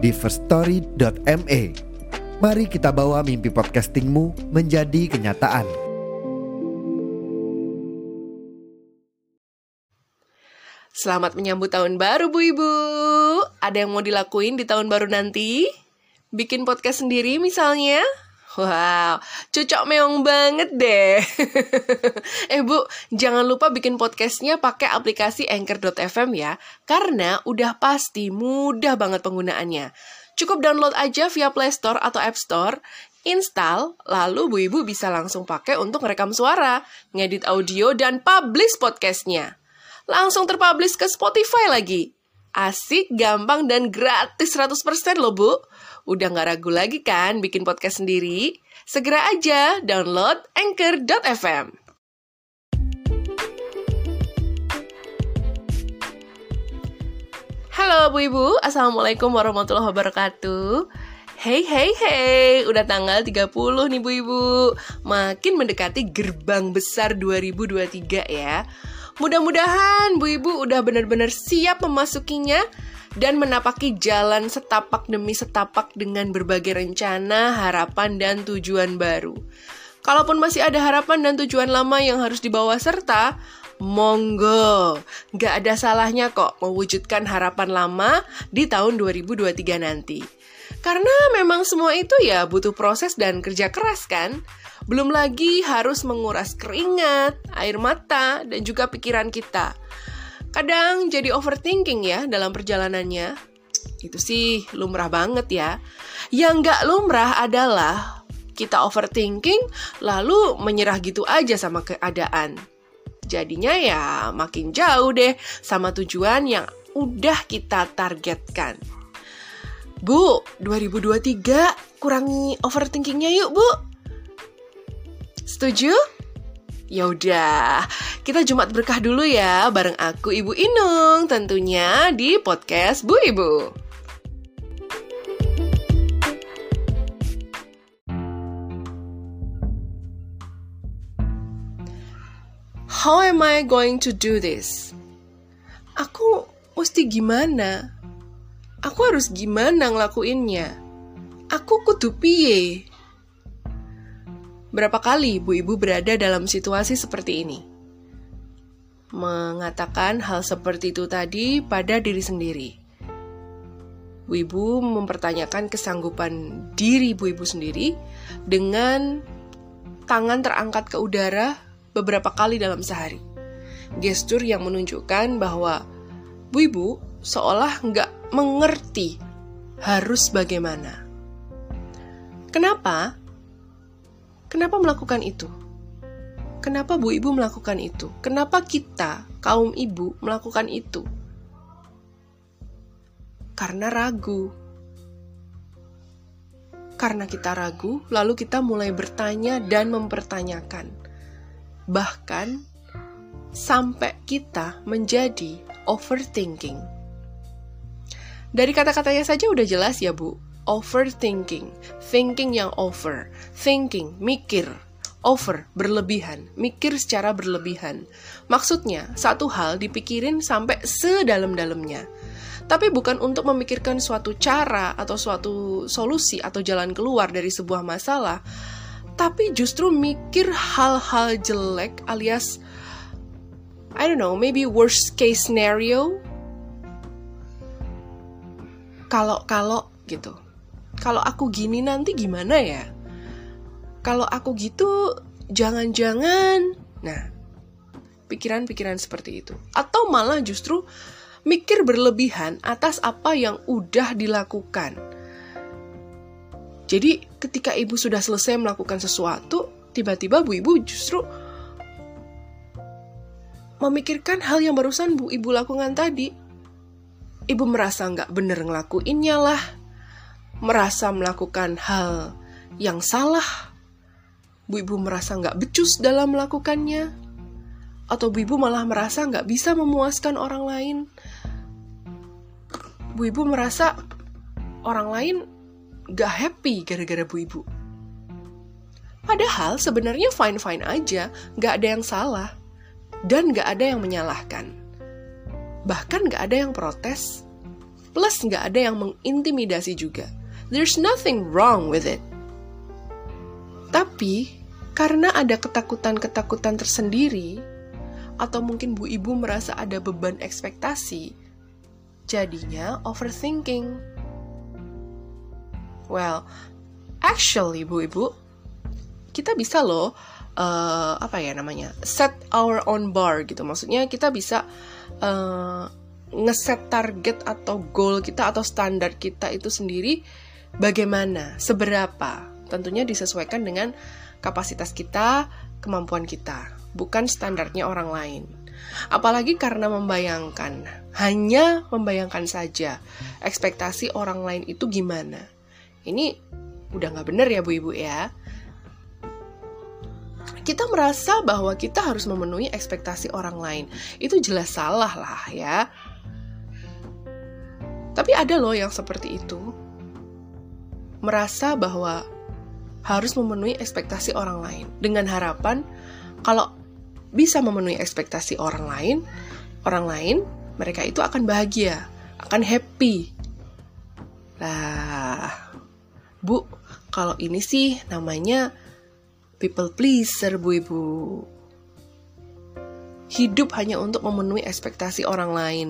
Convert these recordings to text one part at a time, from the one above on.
di firststory.me. Mari kita bawa mimpi podcastingmu menjadi kenyataan. Selamat menyambut tahun baru Bu Ibu. Ada yang mau dilakuin di tahun baru nanti? Bikin podcast sendiri misalnya? Wow, cocok meong banget deh. eh Bu, jangan lupa bikin podcastnya pakai aplikasi Anchor.fm ya, karena udah pasti mudah banget penggunaannya. Cukup download aja via Play Store atau App Store, install, lalu Bu Ibu bisa langsung pakai untuk merekam suara, ngedit audio, dan publish podcastnya. Langsung terpublish ke Spotify lagi. Asik, gampang, dan gratis 100% loh Bu. Udah nggak ragu lagi kan bikin podcast sendiri? Segera aja download Anchor.fm. Halo Bu Ibu, Assalamualaikum warahmatullahi wabarakatuh. Hey hey hey, udah tanggal 30 nih Bu Ibu. Makin mendekati gerbang besar 2023 ya. Mudah-mudahan Bu Ibu udah benar-benar siap memasukinya dan menapaki jalan setapak demi setapak dengan berbagai rencana, harapan, dan tujuan baru. Kalaupun masih ada harapan dan tujuan lama yang harus dibawa serta, monggo, gak ada salahnya kok mewujudkan harapan lama di tahun 2023 nanti. Karena memang semua itu ya butuh proses dan kerja keras kan? Belum lagi harus menguras keringat, air mata, dan juga pikiran kita. Kadang jadi overthinking ya dalam perjalanannya. Itu sih lumrah banget ya. Yang nggak lumrah adalah kita overthinking lalu menyerah gitu aja sama keadaan. Jadinya ya makin jauh deh sama tujuan yang udah kita targetkan. Bu, 2023 kurangi overthinkingnya yuk, Bu. Setuju? Ya udah, kita Jumat berkah dulu ya bareng aku Ibu Inung tentunya di podcast Bu Ibu. How am I going to do this? Aku mesti gimana? Aku harus gimana ngelakuinnya? Aku kudu piye? Berapa kali Bu Ibu berada dalam situasi seperti ini? Mengatakan hal seperti itu tadi pada diri sendiri. Bu Ibu mempertanyakan kesanggupan diri Bu Ibu sendiri dengan tangan terangkat ke udara beberapa kali dalam sehari. Gestur yang menunjukkan bahwa Bu Ibu seolah nggak mengerti harus bagaimana. Kenapa? Kenapa melakukan itu? Kenapa Bu Ibu melakukan itu? Kenapa kita, kaum ibu, melakukan itu? Karena ragu. Karena kita ragu, lalu kita mulai bertanya dan mempertanyakan. Bahkan sampai kita menjadi overthinking. Dari kata-katanya saja udah jelas ya, Bu overthinking, thinking yang over, thinking, mikir, over, berlebihan, mikir secara berlebihan. Maksudnya, satu hal dipikirin sampai sedalam-dalamnya. Tapi bukan untuk memikirkan suatu cara atau suatu solusi atau jalan keluar dari sebuah masalah, tapi justru mikir hal-hal jelek alias I don't know, maybe worst case scenario. Kalau-kalau gitu kalau aku gini nanti gimana ya? Kalau aku gitu, jangan-jangan. Nah, pikiran-pikiran seperti itu. Atau malah justru mikir berlebihan atas apa yang udah dilakukan. Jadi, ketika ibu sudah selesai melakukan sesuatu, tiba-tiba bu ibu justru memikirkan hal yang barusan bu ibu lakukan tadi. Ibu merasa nggak bener ngelakuinnya lah, merasa melakukan hal yang salah, Bu Ibu merasa nggak becus dalam melakukannya, atau Bu Ibu malah merasa nggak bisa memuaskan orang lain, Bu Ibu merasa orang lain nggak happy gara-gara Bu Ibu. Padahal sebenarnya fine-fine aja, nggak ada yang salah, dan nggak ada yang menyalahkan. Bahkan nggak ada yang protes, plus nggak ada yang mengintimidasi juga. There's nothing wrong with it. Tapi, karena ada ketakutan-ketakutan tersendiri, atau mungkin Bu Ibu merasa ada beban ekspektasi, jadinya overthinking. Well, actually Bu Ibu, kita bisa loh uh, apa ya namanya set our own bar gitu. Maksudnya kita bisa uh, ngeset target atau goal kita atau standar kita itu sendiri bagaimana, seberapa. Tentunya disesuaikan dengan kapasitas kita, kemampuan kita, bukan standarnya orang lain. Apalagi karena membayangkan, hanya membayangkan saja ekspektasi orang lain itu gimana. Ini udah nggak bener ya Bu Ibu ya. Kita merasa bahwa kita harus memenuhi ekspektasi orang lain. Itu jelas salah lah ya. Tapi ada loh yang seperti itu. Merasa bahwa harus memenuhi ekspektasi orang lain dengan harapan kalau bisa memenuhi ekspektasi orang lain, orang lain mereka itu akan bahagia, akan happy. Lah, Bu, kalau ini sih namanya people pleaser, Bu Ibu. Hidup hanya untuk memenuhi ekspektasi orang lain,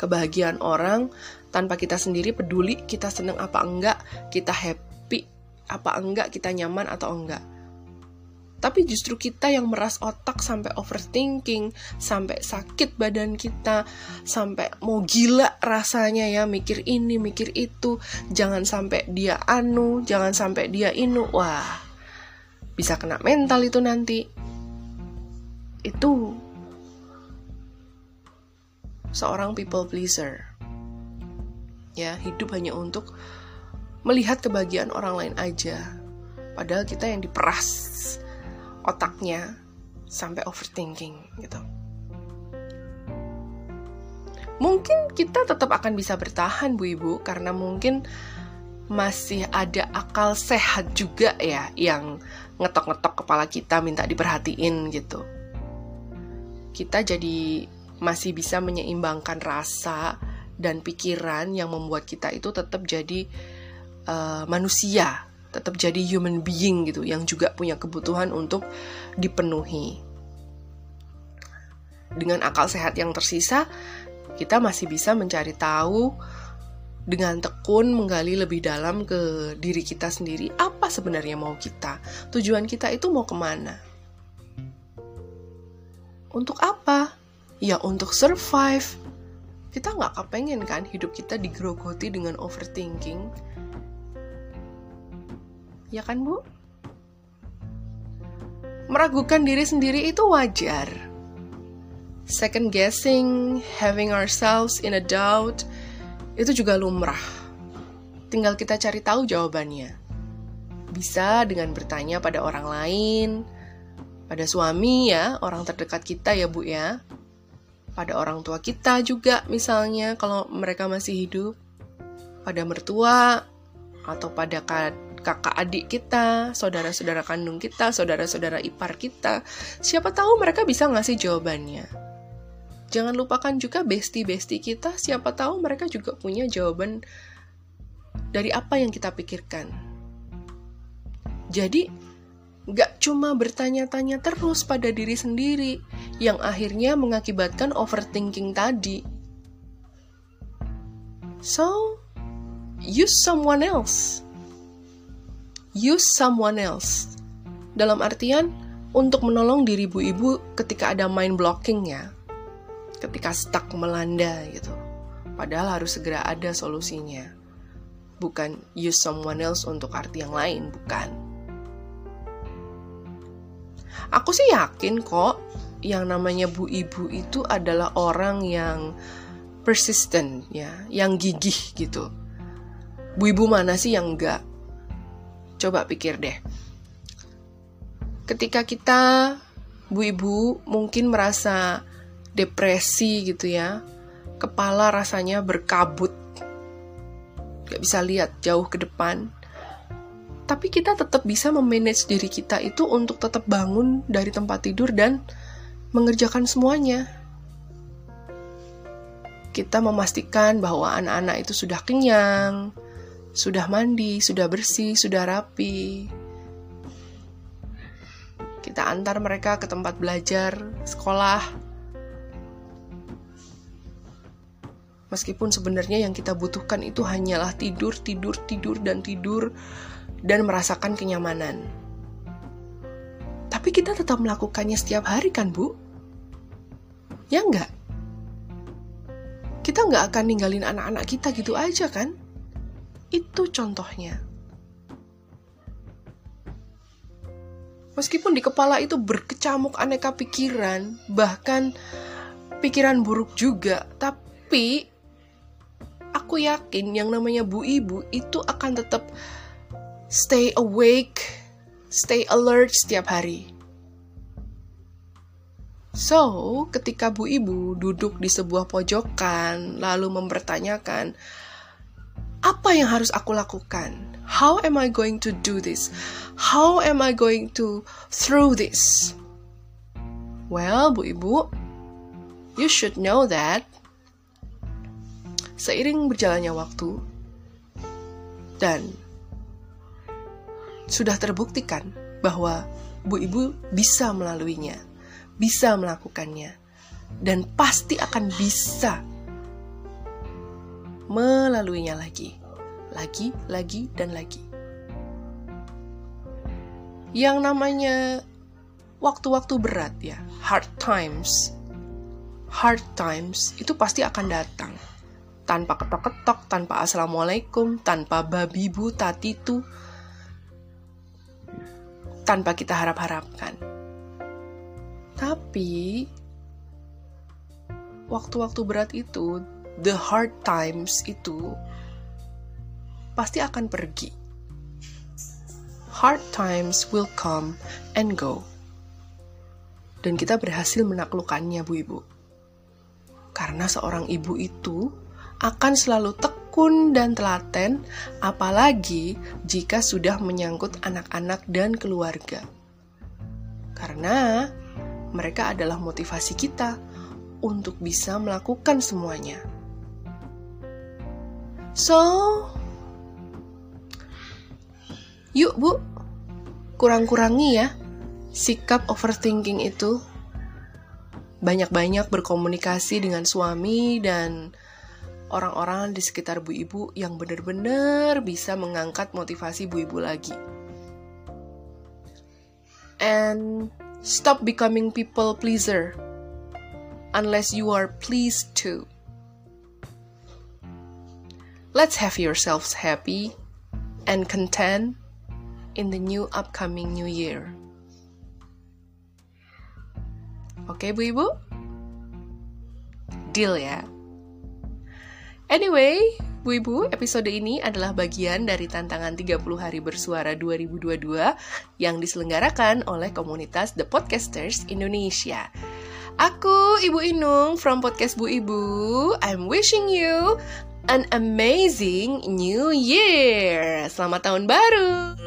kebahagiaan orang tanpa kita sendiri peduli kita senang apa enggak, kita happy apa enggak, kita nyaman atau enggak tapi justru kita yang meras otak sampai overthinking, sampai sakit badan kita, sampai mau gila rasanya ya mikir ini, mikir itu. Jangan sampai dia anu, jangan sampai dia inu. Wah, bisa kena mental itu nanti. Itu seorang people pleaser. Ya, hidup hanya untuk melihat kebahagiaan orang lain aja. Padahal kita yang diperas otaknya sampai overthinking gitu. Mungkin kita tetap akan bisa bertahan Bu Ibu karena mungkin masih ada akal sehat juga ya yang ngetok-ngetok kepala kita minta diperhatiin gitu. Kita jadi masih bisa menyeimbangkan rasa dan pikiran yang membuat kita itu tetap jadi uh, manusia tetap jadi human being gitu yang juga punya kebutuhan untuk dipenuhi. Dengan akal sehat yang tersisa, kita masih bisa mencari tahu dengan tekun menggali lebih dalam ke diri kita sendiri apa sebenarnya mau kita tujuan kita itu mau ke mana. Untuk apa? Ya untuk survive kita nggak kepengen kan hidup kita digerogoti dengan overthinking Ya kan, Bu? Meragukan diri sendiri itu wajar. Second guessing, having ourselves in a doubt, itu juga lumrah. Tinggal kita cari tahu jawabannya. Bisa dengan bertanya pada orang lain, pada suami ya, orang terdekat kita ya Bu ya. Pada orang tua kita juga misalnya kalau mereka masih hidup. Pada mertua atau pada kakak adik kita, saudara-saudara kandung kita, saudara-saudara ipar kita. Siapa tahu mereka bisa ngasih jawabannya. Jangan lupakan juga bestie-bestie kita, siapa tahu mereka juga punya jawaban dari apa yang kita pikirkan. Jadi, gak cuma bertanya-tanya terus pada diri sendiri, yang akhirnya mengakibatkan overthinking tadi. So, use someone else use someone else. Dalam artian, untuk menolong diri ibu-ibu ketika ada mind blocking ya. Ketika stuck melanda gitu. Padahal harus segera ada solusinya. Bukan use someone else untuk arti yang lain, bukan. Aku sih yakin kok yang namanya bu ibu itu adalah orang yang persistent ya, yang gigih gitu Bu ibu mana sih yang enggak? Coba pikir deh. Ketika kita bu ibu mungkin merasa depresi gitu ya, kepala rasanya berkabut, gak bisa lihat jauh ke depan. Tapi kita tetap bisa memanage diri kita itu untuk tetap bangun dari tempat tidur dan mengerjakan semuanya. Kita memastikan bahwa anak-anak itu sudah kenyang, sudah mandi, sudah bersih, sudah rapi. Kita antar mereka ke tempat belajar, sekolah, Meskipun sebenarnya yang kita butuhkan itu hanyalah tidur, tidur, tidur, dan tidur, dan merasakan kenyamanan. Kita tetap melakukannya setiap hari kan, Bu? Ya enggak? Kita nggak akan ninggalin anak-anak kita gitu aja kan? Itu contohnya. Meskipun di kepala itu berkecamuk aneka pikiran, bahkan pikiran buruk juga, tapi aku yakin yang namanya bu ibu itu akan tetap stay awake, stay alert setiap hari. So, ketika bu ibu duduk di sebuah pojokan lalu mempertanyakan, apa yang harus aku lakukan? How am I going to do this? How am I going to through this? Well, bu ibu, you should know that Seiring berjalannya waktu, dan sudah terbuktikan bahwa Bu Ibu bisa melaluinya, bisa melakukannya, dan pasti akan bisa melaluinya lagi, lagi, lagi, dan lagi. Yang namanya waktu-waktu berat ya, hard times, hard times itu pasti akan datang tanpa ketok-ketok, tanpa assalamualaikum, tanpa babi bu tatitu, tanpa kita harap-harapkan. Tapi waktu-waktu berat itu, the hard times itu pasti akan pergi. Hard times will come and go. Dan kita berhasil menaklukkannya, Bu Ibu. Karena seorang ibu itu akan selalu tekun dan telaten, apalagi jika sudah menyangkut anak-anak dan keluarga. Karena mereka adalah motivasi kita untuk bisa melakukan semuanya. So, yuk Bu, kurang-kurangi ya sikap overthinking itu. Banyak-banyak berkomunikasi dengan suami dan orang-orang di sekitar Bu Ibu yang benar-benar bisa mengangkat motivasi Bu Ibu lagi. And stop becoming people pleaser unless you are pleased to. Let's have yourselves happy and content in the new upcoming new year. Okay, Bu Ibu? Deal ya. Anyway, Bu Ibu, episode ini adalah bagian dari tantangan 30 hari bersuara 2022 yang diselenggarakan oleh komunitas The Podcasters Indonesia. Aku Ibu Inung from Podcast Bu Ibu. I'm wishing you an amazing new year. Selamat tahun baru.